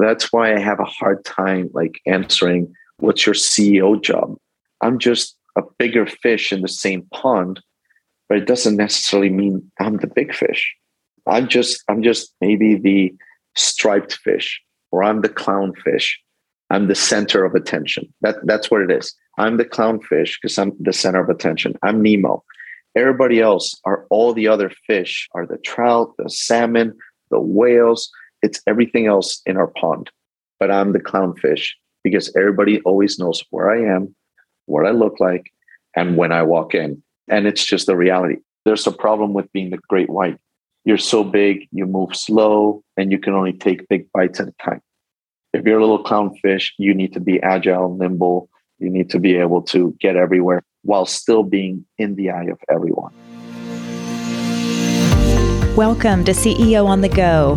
that's why I have a hard time like answering what's your CEO job. I'm just a bigger fish in the same pond, but it doesn't necessarily mean I'm the big fish. I'm just I'm just maybe the striped fish or I'm the clownfish. I'm the center of attention. That that's what it is. I'm the clownfish because I'm the center of attention. I'm Nemo. Everybody else are all the other fish are the trout, the salmon, the whales. It's everything else in our pond. But I'm the clownfish because everybody always knows where I am, what I look like, and when I walk in. And it's just the reality. There's a problem with being the great white. You're so big, you move slow, and you can only take big bites at a time. If you're a little clownfish, you need to be agile, nimble. You need to be able to get everywhere while still being in the eye of everyone. Welcome to CEO on the Go,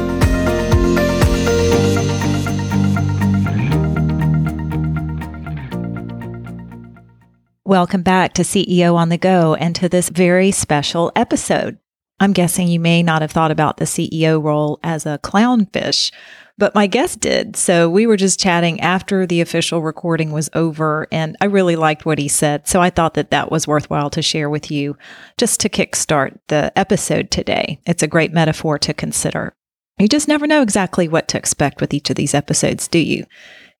Welcome back to CEO on the Go and to this very special episode. I'm guessing you may not have thought about the CEO role as a clownfish, but my guest did. So we were just chatting after the official recording was over, and I really liked what he said. So I thought that that was worthwhile to share with you just to kickstart the episode today. It's a great metaphor to consider. You just never know exactly what to expect with each of these episodes, do you?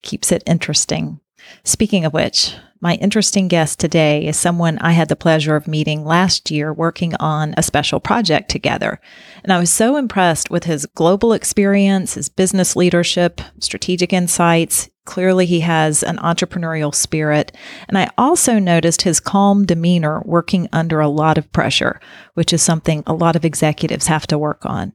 Keeps it interesting. Speaking of which, my interesting guest today is someone I had the pleasure of meeting last year working on a special project together. And I was so impressed with his global experience, his business leadership, strategic insights. Clearly, he has an entrepreneurial spirit. And I also noticed his calm demeanor working under a lot of pressure, which is something a lot of executives have to work on.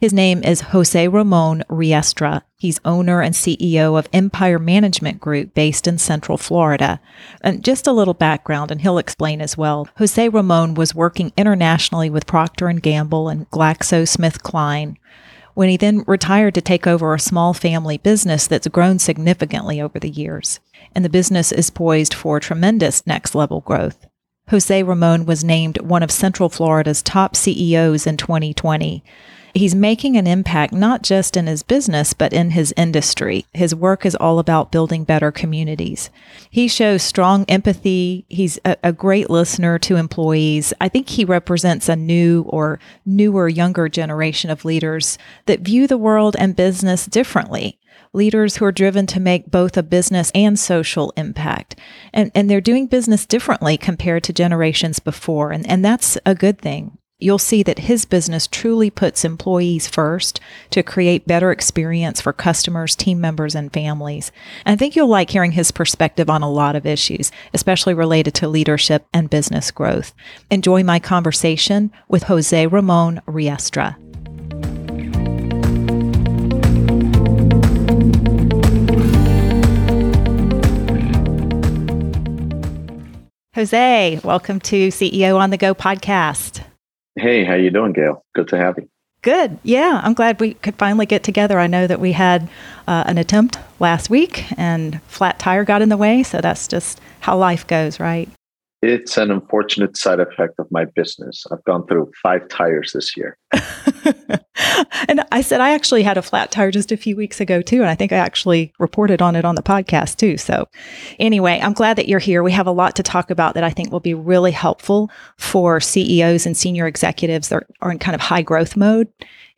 His name is Jose Ramon Riestra. He's owner and CEO of Empire Management Group based in Central Florida. And just a little background and he'll explain as well. Jose Ramon was working internationally with Procter & Gamble and GlaxoSmithKline when he then retired to take over a small family business that's grown significantly over the years. And the business is poised for tremendous next level growth. Jose Ramon was named one of Central Florida's top CEOs in 2020. He's making an impact not just in his business, but in his industry. His work is all about building better communities. He shows strong empathy. He's a, a great listener to employees. I think he represents a new or newer, younger generation of leaders that view the world and business differently leaders who are driven to make both a business and social impact. And, and they're doing business differently compared to generations before. And, and that's a good thing you'll see that his business truly puts employees first to create better experience for customers, team members, and families. And I think you'll like hearing his perspective on a lot of issues, especially related to leadership and business growth. Enjoy my conversation with Jose Ramon Riestra. Jose, welcome to CEO on the Go podcast. Hey, how you doing, Gail? Good to have you. Good. Yeah, I'm glad we could finally get together. I know that we had uh, an attempt last week and flat tire got in the way, so that's just how life goes, right? It's an unfortunate side effect of my business. I've gone through five tires this year. and I said I actually had a flat tire just a few weeks ago too, and I think I actually reported on it on the podcast too. So, anyway, I'm glad that you're here. We have a lot to talk about that I think will be really helpful for CEOs and senior executives that are in kind of high growth mode.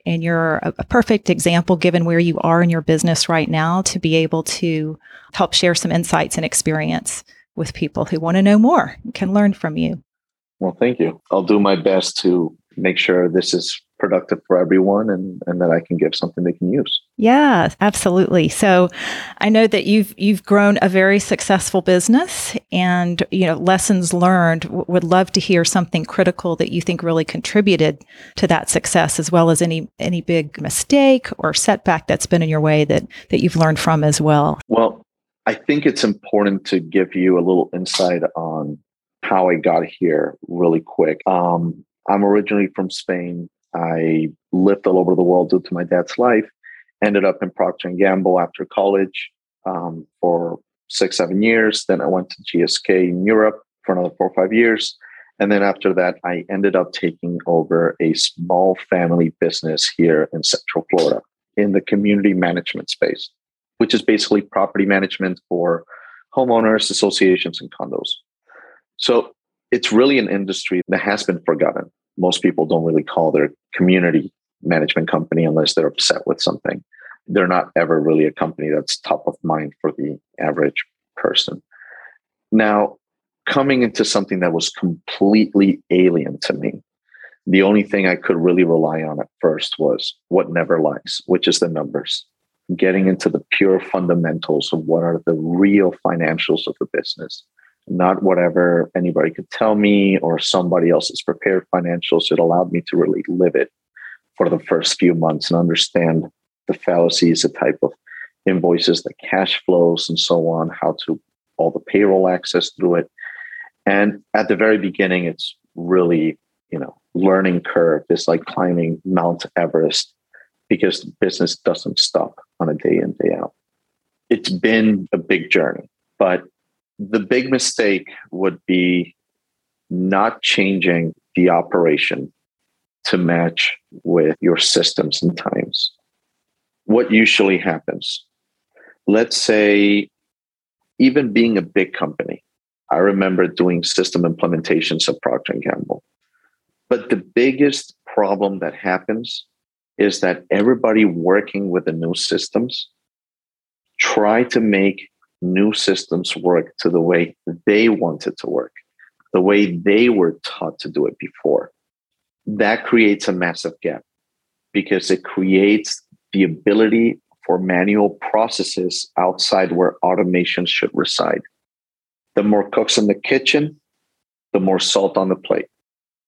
And you're a, perfect example, given where you are in your business right now, to be able to help share some insights and experience with people who want to know more and can learn from you. Well, thank you. I'll do my best to make sure this is productive for everyone and, and that I can give something they can use. Yeah, absolutely. So I know that you've you've grown a very successful business and you know lessons learned w- would love to hear something critical that you think really contributed to that success as well as any any big mistake or setback that's been in your way that that you've learned from as well. Well, I think it's important to give you a little insight on how I got here really quick. Um, I'm originally from Spain. I lived all over the world due to my dad's life. Ended up in Procter and Gamble after college um, for six, seven years. Then I went to GSK in Europe for another four or five years. And then after that, I ended up taking over a small family business here in Central Florida in the community management space, which is basically property management for homeowners, associations, and condos. So it's really an industry that has been forgotten. Most people don't really call their community management company unless they're upset with something. They're not ever really a company that's top of mind for the average person. Now, coming into something that was completely alien to me, the only thing I could really rely on at first was what never lies, which is the numbers. Getting into the pure fundamentals of what are the real financials of the business, not whatever anybody could tell me or somebody else's prepared financials. It allowed me to really live it for the first few months and understand the fallacies, the type of invoices, the cash flows, and so on, how to all the payroll access through it. And at the very beginning, it's really, you know, learning curve. It's like climbing Mount Everest because business doesn't stop on a day in, day out. It's been a big journey, but the big mistake would be not changing the operation to match with your systems and times. What usually happens? Let's say, even being a big company, I remember doing system implementations at Procter and Gamble. But the biggest problem that happens is that everybody working with the new systems try to make new systems work to the way they want it to work, the way they were taught to do it before. That creates a massive gap because it creates the ability for manual processes outside where automation should reside the more cooks in the kitchen, the more salt on the plate.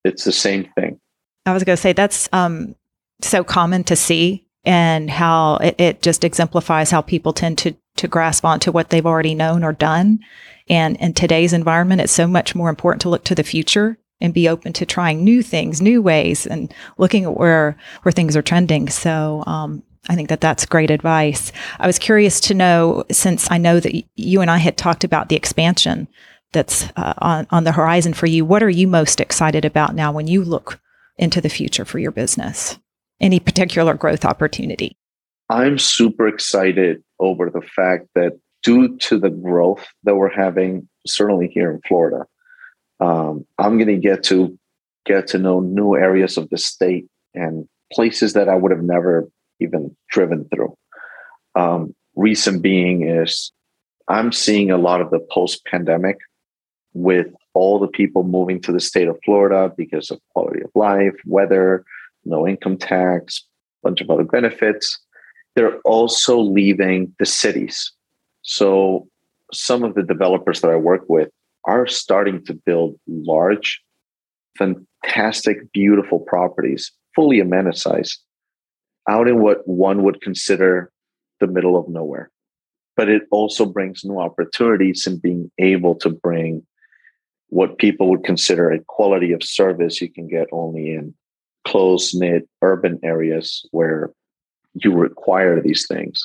It's the same thing. I was going to say that's um, so common to see, and how it, it just exemplifies how people tend to to grasp onto what they've already known or done. And in today's environment, it's so much more important to look to the future and be open to trying new things, new ways, and looking at where where things are trending. So um, I think that that's great advice. I was curious to know, since I know that you and I had talked about the expansion that's uh, on, on the horizon for you, what are you most excited about now when you look into the future for your business? Any particular growth opportunity? I'm super excited over the fact that due to the growth that we're having, certainly here in Florida, um, I'm going to get to get to know new areas of the state and places that I would have never even driven through. Um, reason being is I'm seeing a lot of the post pandemic with all the people moving to the state of Florida because of quality of life, weather, no income tax, a bunch of other benefits. They're also leaving the cities. So some of the developers that I work with are starting to build large, fantastic, beautiful properties, fully amenitized out in what one would consider the middle of nowhere. But it also brings new opportunities in being able to bring what people would consider a quality of service you can get only in close knit urban areas where you require these things.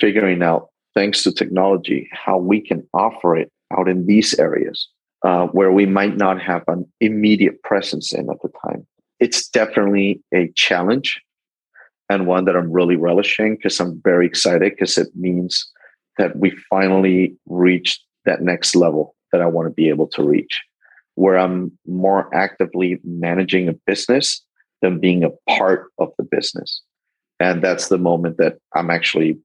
Figuring out, thanks to technology, how we can offer it out in these areas uh, where we might not have an immediate presence in at the time. It's definitely a challenge and one that I'm really relishing because I'm very excited because it means that we finally reached that next level that I want to be able to reach, where I'm more actively managing a business than being a part of the business. And that's the moment that I'm actually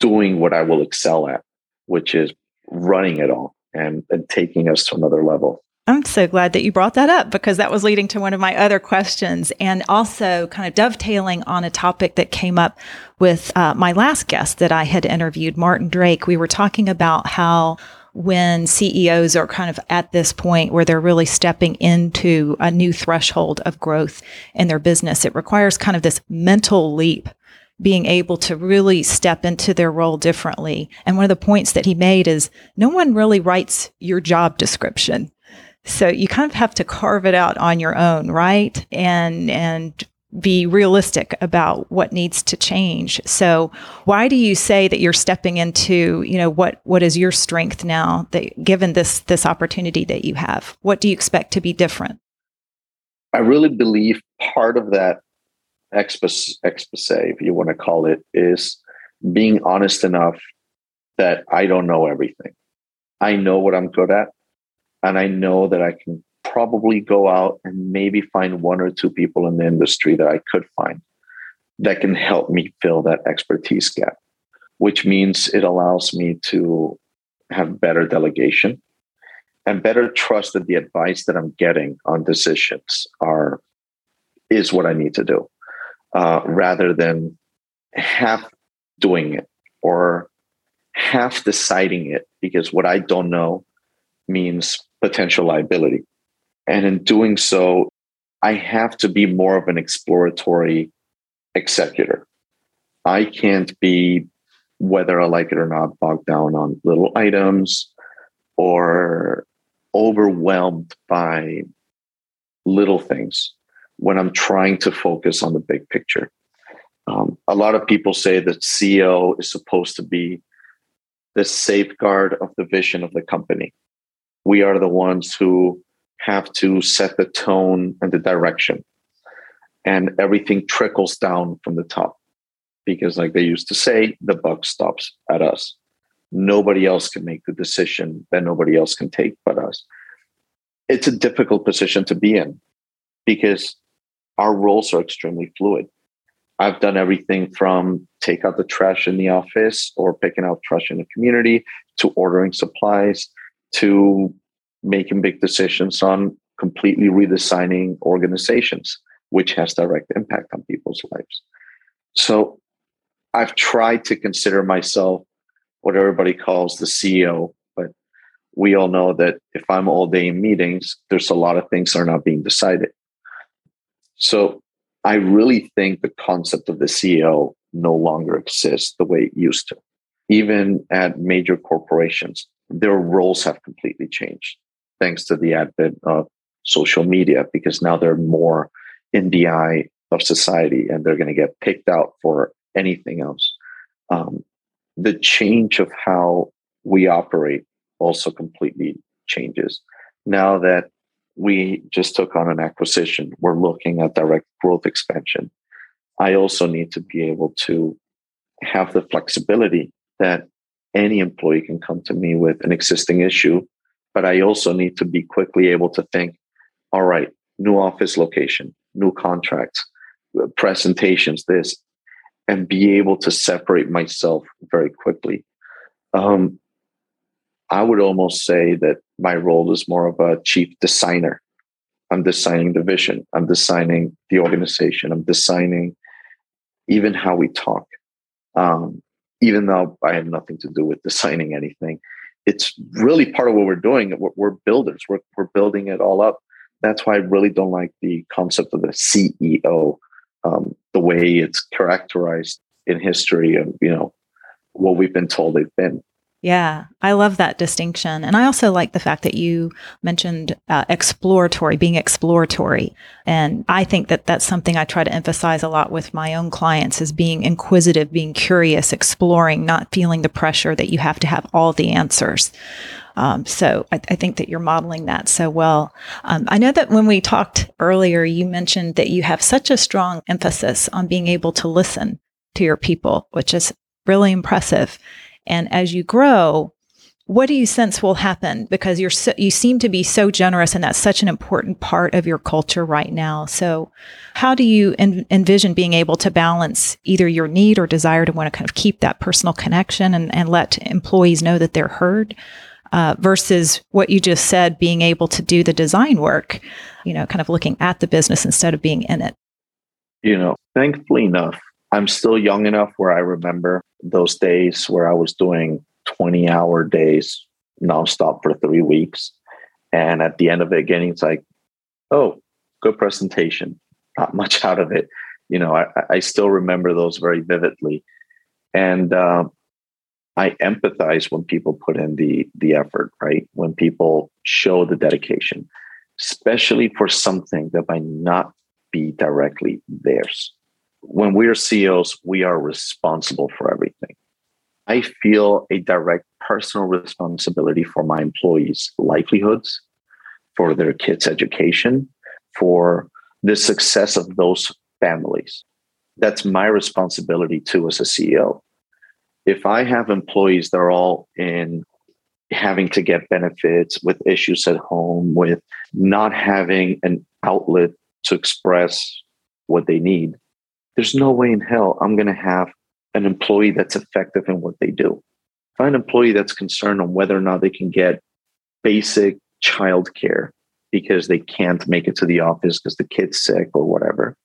doing what I will excel at, which is running it all and, and taking us to another level. I'm so glad that you brought that up because that was leading to one of my other questions and also kind of dovetailing on a topic that came up with uh, my last guest that I had interviewed, Martin Drake. We were talking about how when CEOs are kind of at this point where they're really stepping into a new threshold of growth in their business, it requires kind of this mental leap being able to really step into their role differently. And one of the points that he made is no one really writes your job description. So you kind of have to carve it out on your own, right? And and be realistic about what needs to change. So why do you say that you're stepping into, you know, what what is your strength now that given this this opportunity that you have? What do you expect to be different? I really believe part of that expose, expose if you want to call it, is being honest enough that I don't know everything. I know what I'm good at, and I know that I can probably go out and maybe find one or two people in the industry that I could find that can help me fill that expertise gap, which means it allows me to have better delegation and better trust that the advice that I'm getting on decisions are is what I need to do, uh, rather than half doing it or half deciding it because what I don't know means potential liability. And in doing so, I have to be more of an exploratory executor. I can't be, whether I like it or not, bogged down on little items or overwhelmed by little things when I'm trying to focus on the big picture. Um, a lot of people say that CEO is supposed to be the safeguard of the vision of the company. We are the ones who have to set the tone and the direction. And everything trickles down from the top. Because, like they used to say, the buck stops at us. Nobody else can make the decision that nobody else can take but us. It's a difficult position to be in because our roles are extremely fluid. I've done everything from take out the trash in the office or picking out trash in the community to ordering supplies to making big decisions on completely redesigning organizations, which has direct impact on people's lives. So I've tried to consider myself what everybody calls the CEO, but we all know that if I'm all day in meetings, there's a lot of things that are not being decided. So I really think the concept of the CEO no longer exists the way it used to. Even at major corporations, their roles have completely changed thanks to the advent of social media, because now they're more in the eye of society and they're going to get picked out for anything else. Um, the change of how we operate also completely changes. Now that we just took on an acquisition, we're looking at direct growth expansion. I also need to be able to have the flexibility that any employee can come to me with an existing issue but I also need to be quickly able to think, all right, new office location, new contracts, presentations, this, and be able to separate myself very quickly. Um, I would almost say that my role is more of a chief designer. I'm designing the vision, I'm designing the organization, I'm designing even how we talk. Um, even though I have nothing to do with designing anything, it's really part of what we're doing. We're, we're, builders. We're, we're building it all up. That's why I really don't like the concept of the CEO, um, the way it's characterized in history and you know what we've been told they've been. Yeah, I love that distinction. And I also like the fact that you mentioned uh, exploratory, being exploratory. And I think that that's something I try to emphasize a lot with my own clients is being inquisitive, being curious, exploring, not feeling the pressure that you have to have all the answers. Um, so I, I, think that you're modeling that so well. Um, I know that when we talked earlier, you mentioned that you have such a strong emphasis on being able to listen to your people, which is really impressive. And as you grow, what do you sense will happen? Because you're so, you seem to be so generous, and that's such an important part of your culture right now. So, how do you en- envision being able to balance either your need or desire to want to kind of keep that personal connection and, and let employees know that they're heard, uh, versus what you just said, being able to do the design work, you know, kind of looking at the business instead of being in it? You know, thankfully enough, I'm still young enough where I remember those days where I was doing 20 hour days nonstop for three weeks. And at the end of it, getting it's like, oh, good presentation. Not much out of it. You know, I, I still remember those very vividly. And uh, I empathize when people put in the the effort, right? When people show the dedication, especially for something that might not be directly theirs. When we are CEOs, we are responsible for everything. I feel a direct personal responsibility for my employees' livelihoods, for their kids' education, for the success of those families. That's my responsibility too as a CEO. If I have employees that are all in having to get benefits with issues at home, with not having an outlet to express what they need, there's no way in hell I'm going to have an employee that's effective in what they do. If I an employee that's concerned on whether or not they can get basic childcare because they can't make it to the office because the kid's sick or whatever,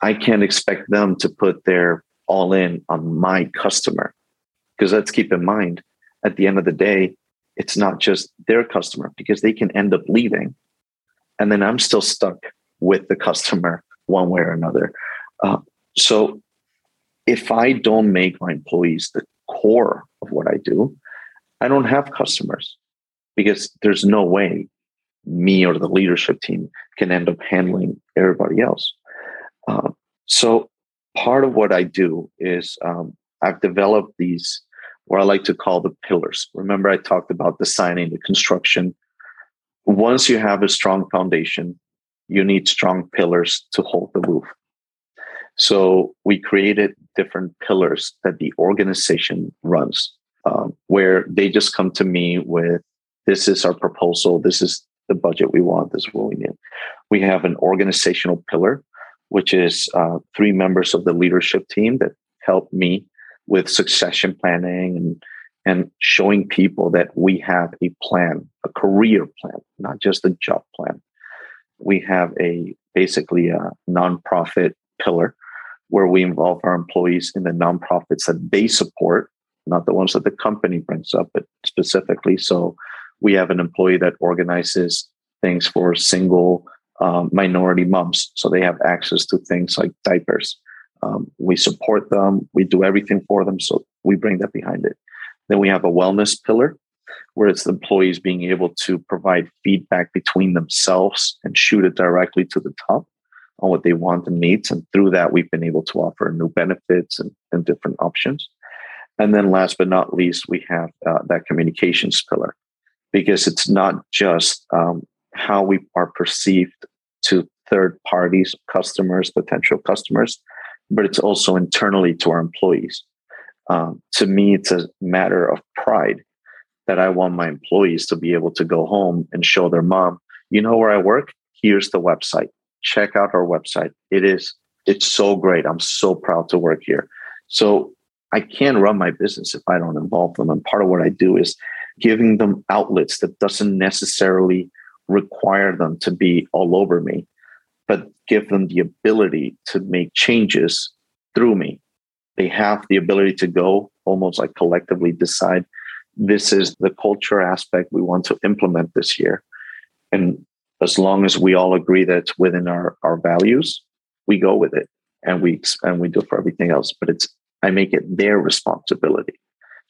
I can't expect them to put their all in on my customer. Because let's keep in mind, at the end of the day, it's not just their customer because they can end up leaving. And then I'm still stuck with the customer one way or another. Uh, so if I don't make my employees the core of what I do, I don't have customers because there's no way me or the leadership team can end up handling everybody else. Uh, so part of what I do is um, I've developed these what I like to call the pillars. Remember, I talked about designing the construction. Once you have a strong foundation, you need strong pillars to hold the roof. So we created different pillars that the organization runs, um, where they just come to me with this is our proposal, this is the budget we want, this is what we need. We have an organizational pillar, which is uh, three members of the leadership team that help me with succession planning and and showing people that we have a plan, a career plan, not just a job plan. We have a basically a nonprofit pillar where we involve our employees in the nonprofits that they support, not the ones that the company brings up, but specifically. So we have an employee that organizes things for single um, minority moms, so they have access to things like diapers. Um, we support them, we do everything for them, so we bring that behind it. Then we have a wellness pillar where it's the employees being able to provide feedback between themselves and shoot it directly to the top on what they want and needs. And through that, we've been able to offer new benefits and, and different options. And then last but not least, we have uh, that communications pillar because it's not just um, how we are perceived to third parties, customers, potential customers, but it's also internally to our employees. Um, to me, it's a matter of pride that I want my employees to be able to go home and show their mom, you know where I work? Here's the website. Check out our website. It is, it's so great. I'm so proud to work here. So I can't run my business if I don't involve them. And part of what I do is giving them outlets that doesn't necessarily require them to be all over me, but give them the ability to make changes through me. They have the ability to go almost like collectively decide this is the culture aspect we want to implement this year. And as long as we all agree that it's within our, our values, we go with it and we and we do for everything else. But it's I make it their responsibility.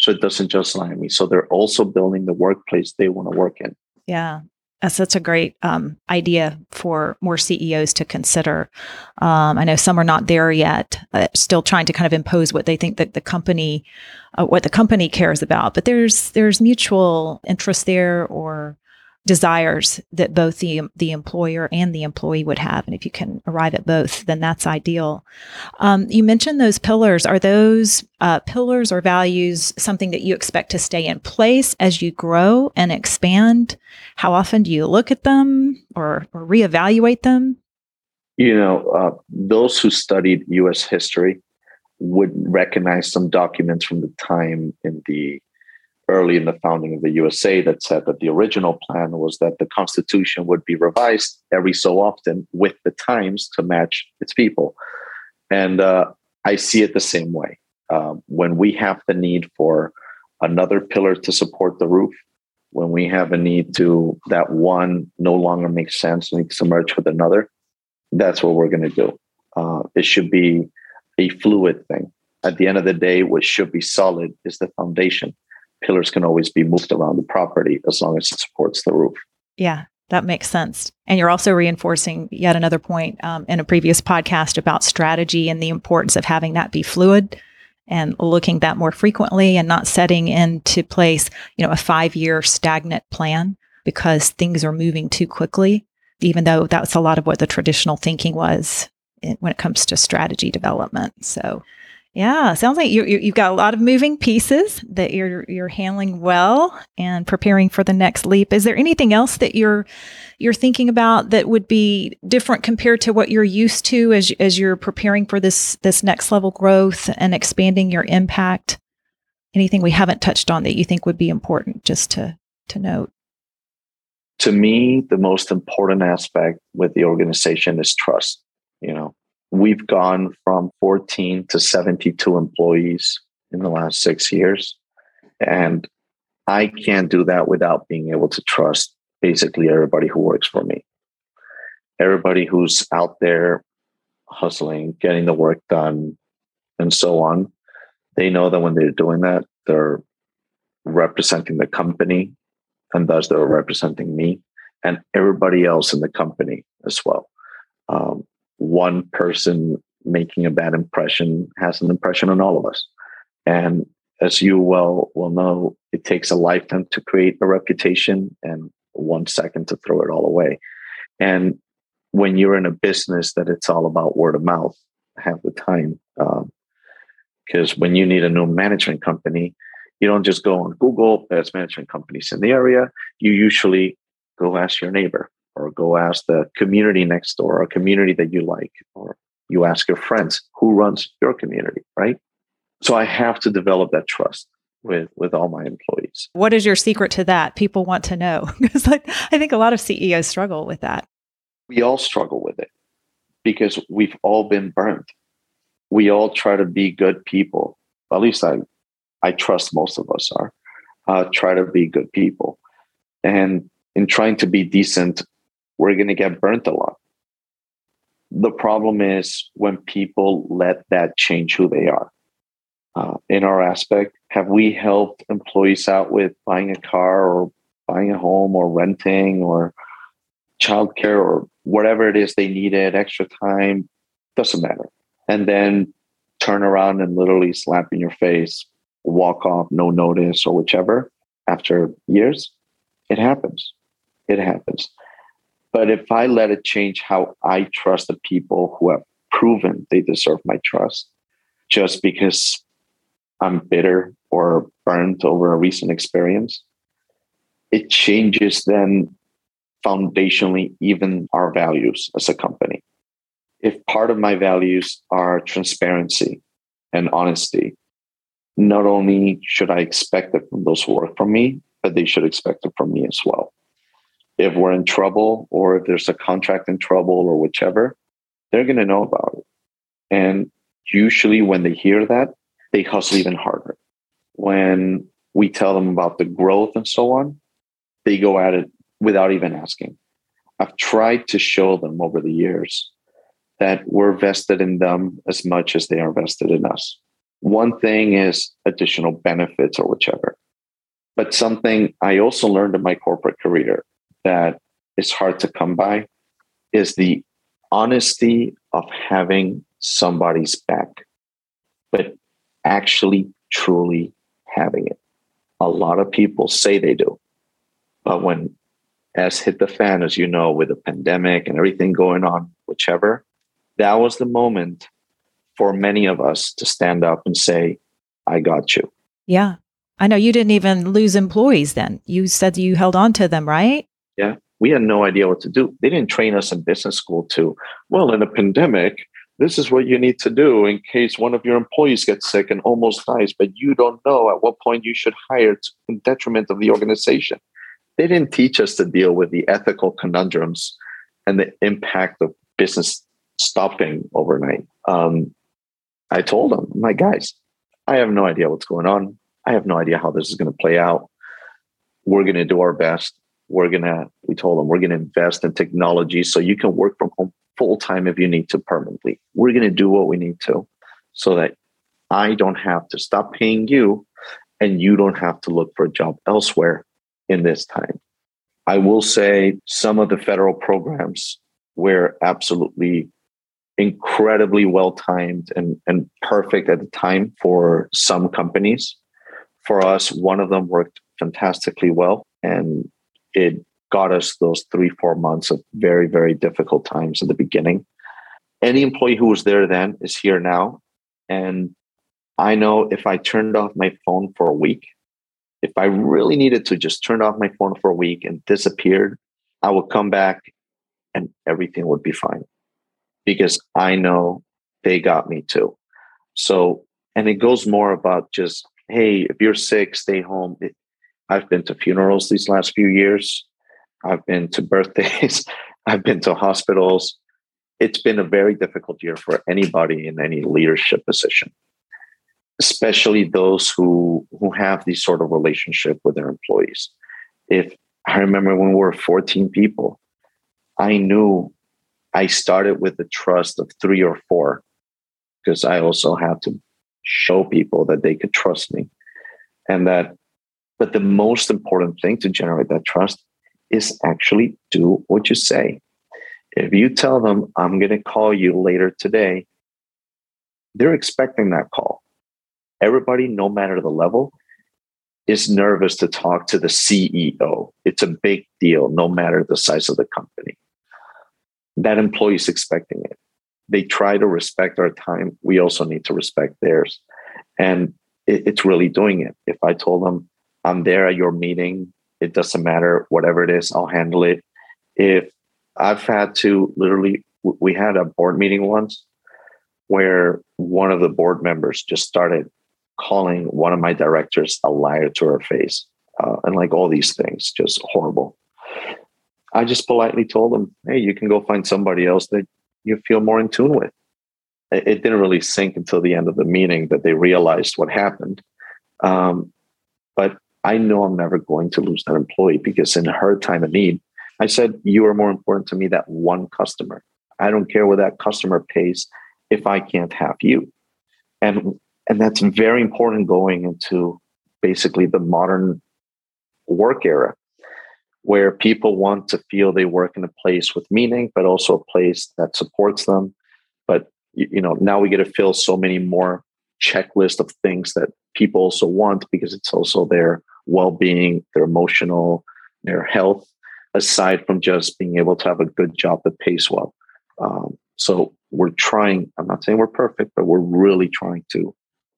So it doesn't just lie on me. So they're also building the workplace they want to work in. Yeah. That's such a great um, idea for more CEOs to consider. Um, I know some are not there yet, uh, still trying to kind of impose what they think that the company, uh, what the company cares about. But there's there's mutual interest there, or desires that both the the employer and the employee would have. And if you can arrive at both then that's ideal. Um, you mentioned those pillars. Are those uh, pillars or values something that you expect to stay in place as you grow and expand? How often do you look at them or, or reevaluate them? You know uh, those who studied us history would recognize some documents from the time in the early in the founding of the USA that said that the original plan was that the Constitution would be revised every so often with the times to match its people. And uh, I see it the same way. Um, when we have the need for another pillar to support the roof, when we have a need to that one no longer makes sense, needs to merge with another, that's what we're going to do. Uh, it should be a fluid thing. At the end of the day, what should be solid is the foundation pillars can always be moved around the property as long as it supports the roof. Yeah. that makes sense. And you're also reinforcing yet another point um, in a previous podcast about strategy and the importance of having that be fluid and looking that more frequently and not setting into place, you know, a five year stagnant plan because things are moving too quickly, even though that's a lot of what the traditional thinking was when it comes to strategy development. So yeah, sounds like you, you have got a lot of moving pieces that you're you're handling well and preparing for the next leap. Is there anything else that you're you're thinking about that would be different compared to what you're used to as as you're preparing for this this next level growth and expanding your impact? Anything we haven't touched on that you think would be important just to to note? To me, the most important aspect with the organization is trust. You know, We've gone from 14 to 72 employees in the last six years. And I can't do that without being able to trust basically everybody who works for me. Everybody who's out there hustling, getting the work done, and so on. They know that when they're doing that, they're representing the company, and thus they're representing me and everybody else in the company as well. Um, one person making a bad impression has an impression on all of us. And as you well will know, it takes a lifetime to create a reputation and one second to throw it all away. And when you're in a business that it's all about word of mouth half the time, because um, when you need a new management company, you don't just go on Google, best management companies in the area. You usually go ask your neighbor or go ask the community next door or a community that you like or you ask your friends who runs your community right? So i have to develop that trust with with all my employees. What is your secret to that? People want to know. Because like, i think a lot of ceos struggle with that. We all struggle with it because we've all been burned. We all try to be good people. At least i i trust most of us are uh, try to be good people. And in trying to be decent we're going to get burnt a lot. The problem is when people let that change who they are. Uh, in our aspect, have we helped employees out with buying a car or buying a home or renting or childcare or whatever it is they needed, extra time, doesn't matter. And then turn around and literally slap in your face, walk off, no notice, or whichever after years? It happens. It happens. But if I let it change how I trust the people who have proven they deserve my trust, just because I'm bitter or burnt over a recent experience, it changes then foundationally even our values as a company. If part of my values are transparency and honesty, not only should I expect it from those who work for me, but they should expect it from me as well if we're in trouble or if there's a contract in trouble or whichever, they're going to know about it. And usually when they hear that, they hustle even harder. When we tell them about the growth and so on, they go at it without even asking. I've tried to show them over the years that we're vested in them as much as they are vested in us. One thing is additional benefits or whichever. But something I also learned in my corporate career that is hard to come by is the honesty of having somebody's back, but actually truly having it. A lot of people say they do, but when as hit the fan, as you know, with the pandemic and everything going on, whichever, that was the moment for many of us to stand up and say, I got you. Yeah. I know you didn't even lose employees then. You said you held on to them, right? Yeah. We had no idea what to do. They didn't train us in business school to, well, in a pandemic, this is what you need to do in case one of your employees gets sick and almost dies, but you don't know at what point you should hire in detriment of the organization. They didn't teach us to deal with the ethical conundrums and the impact of business stopping overnight. Um, I told them, my guys, I have no idea what's going on. I have no idea how this is going to play out. We're going to do our best we're gonna we told them we're gonna invest in technology so you can work from home full time if you need to permanently we're gonna do what we need to so that i don't have to stop paying you and you don't have to look for a job elsewhere in this time I will say some of the federal programs were absolutely incredibly well timed and, and perfect at the time for some companies. For us, one of them worked fantastically well and it got us those three, four months of very, very difficult times in the beginning. Any employee who was there then is here now. And I know if I turned off my phone for a week, if I really needed to just turn off my phone for a week and disappeared, I would come back and everything would be fine because I know they got me too. So, and it goes more about just, hey, if you're sick, stay home. I've been to funerals these last few years. I've been to birthdays. I've been to hospitals. It's been a very difficult year for anybody in any leadership position, especially those who who have these sort of relationship with their employees. If I remember when we were 14 people, I knew I started with the trust of three or four because I also had to show people that they could trust me. And that, but the most important thing to generate that trust is actually do what you say. If you tell them, I'm going to call you later today, they're expecting that call. Everybody, no matter the level, is nervous to talk to the CEO. It's a big deal, no matter the size of the company that employee is expecting it. They try to respect our time. We also need to respect theirs. And it's really doing it. If I told them, I'm there at your meeting, it doesn't matter, whatever it is, I'll handle it. If I've had to literally, we had a board meeting once where one of the board members just started calling one of my directors a liar to her face uh, and like all these things, just horrible. I just politely told them, hey, you can go find somebody else that you feel more in tune with. It didn't really sink until the end of the meeting that they realized what happened. Um, but I know I'm never going to lose that employee because in her time of need, I said, you are more important to me than one customer. I don't care what that customer pays if I can't have you. And and that's very important going into basically the modern work era where people want to feel they work in a place with meaning, but also a place that supports them. But you know, now we get to fill so many more checklist of things that people also want because it's also their well-being, their emotional, their health, aside from just being able to have a good job that pays well. Um, so we're trying. I'm not saying we're perfect, but we're really trying to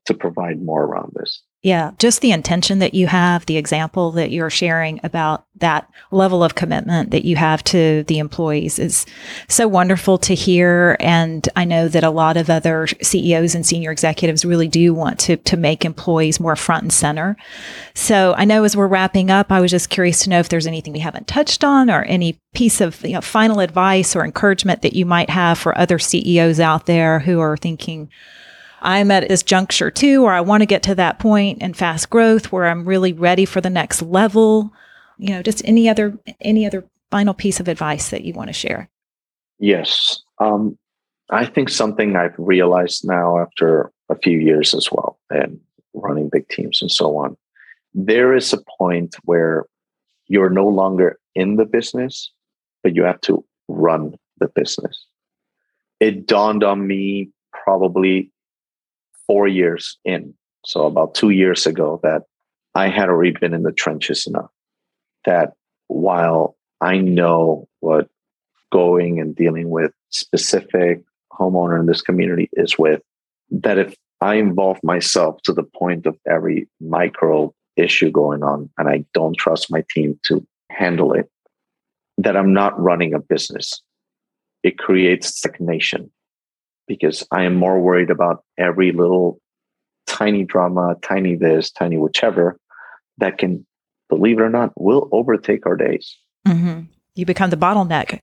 to provide more around this. Yeah, just the intention that you have, the example that you're sharing about that level of commitment that you have to the employees is so wonderful to hear. And I know that a lot of other CEOs and senior executives really do want to, to make employees more front and center. So I know as we're wrapping up, I was just curious to know if there's anything we haven't touched on or any piece of you know, final advice or encouragement that you might have for other CEOs out there who are thinking, I'm at this juncture too, or I want to get to that point in fast growth where I'm really ready for the next level. You know, just any other any other final piece of advice that you want to share? Yes. Um, I think something I've realized now after a few years as well and running big teams and so on, there is a point where you're no longer in the business, but you have to run the business. It dawned on me probably four years in, so about two years ago, that I had already been in the trenches enough that while I know what going and dealing with specific homeowner in this community is with, that if I involve myself to the point of every micro issue going on and I don't trust my team to handle it, that I'm not running a business. It creates stagnation because I am more worried about every little tiny drama, tiny this, tiny whichever that can, believe it or not, will overtake our days. Mm-hmm. You become the bottleneck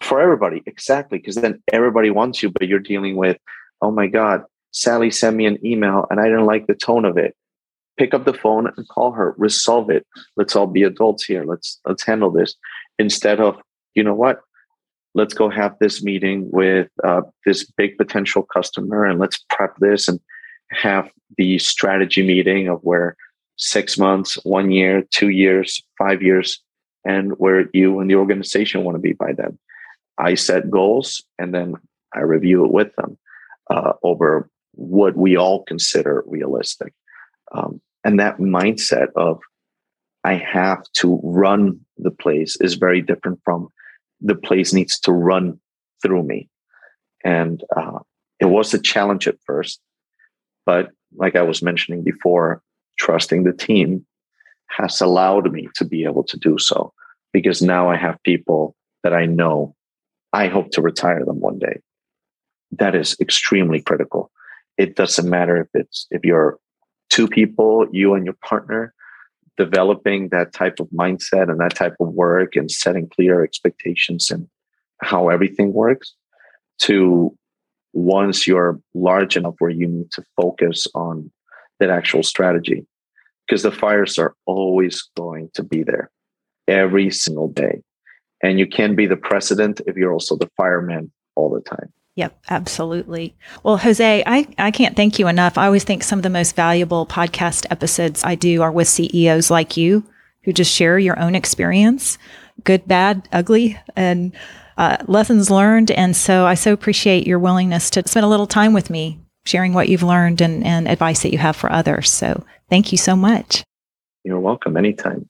for everybody. Exactly. Because then everybody wants you, but you're dealing with, oh my God, Sally sent me an email and I didn't like the tone of it. Pick up the phone and call her, resolve it. Let's all be adults here. Let's let's handle this. Instead of, you know what? let's go have this meeting with uh, this big potential customer and let's prep this and have the strategy meeting of where six months, one year, two years, five years, and where you and the organization want to be by then. I set goals and then I review it with them uh, over what we all consider realistic. Um, and that mindset of I have to run the place is very different from the place needs to run through me. And uh, it was a challenge at first, but like I was mentioning before, trusting the team has allowed me to be able to do so because now I have people that I know I hope to retire them one day. That is extremely critical. It doesn't matter if it's if you're two people, you and your partner, developing that type of mindset and that type of work and setting clear expectations and how everything works to once you're large enough where you need to focus on that actual strategy because the fires are always going to be there every single day and you can be the president if you're also the fireman all the time Yep, absolutely. Well, Jose, I, I can't thank you enough. I always think some of the most valuable podcast episodes I do are with CEOs like you who just share your own experience, good, bad, ugly, and uh, lessons learned. And so I so appreciate your willingness to spend a little time with me sharing what you've learned and, and advice that you have for others. So thank you so much. You're welcome anytime.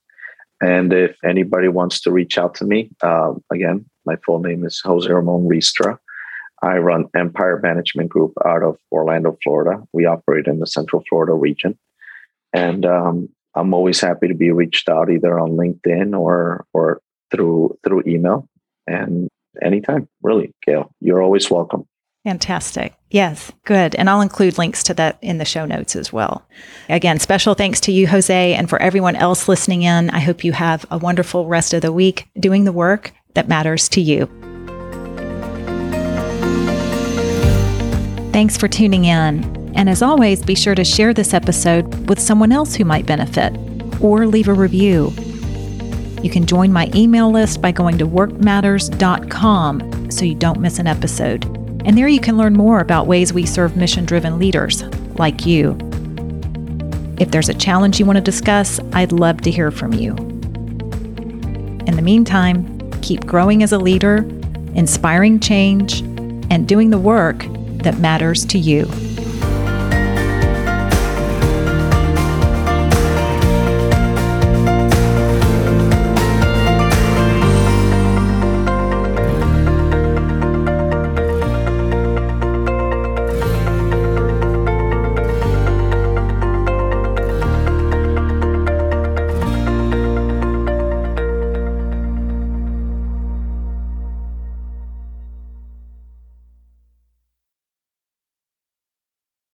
And if anybody wants to reach out to me, uh, again, my full name is Jose Ramon Riestra. I run Empire Management Group out of Orlando, Florida. We operate in the Central Florida region, and um, I'm always happy to be reached out either on LinkedIn or or through through email. And anytime, really, Gail, you're always welcome. Fantastic. Yes, good. And I'll include links to that in the show notes as well. Again, special thanks to you, Jose, and for everyone else listening in. I hope you have a wonderful rest of the week doing the work that matters to you. Thanks for tuning in. And as always, be sure to share this episode with someone else who might benefit or leave a review. You can join my email list by going to workmatters.com so you don't miss an episode. And there you can learn more about ways we serve mission driven leaders like you. If there's a challenge you want to discuss, I'd love to hear from you. In the meantime, keep growing as a leader, inspiring change, and doing the work that matters to you.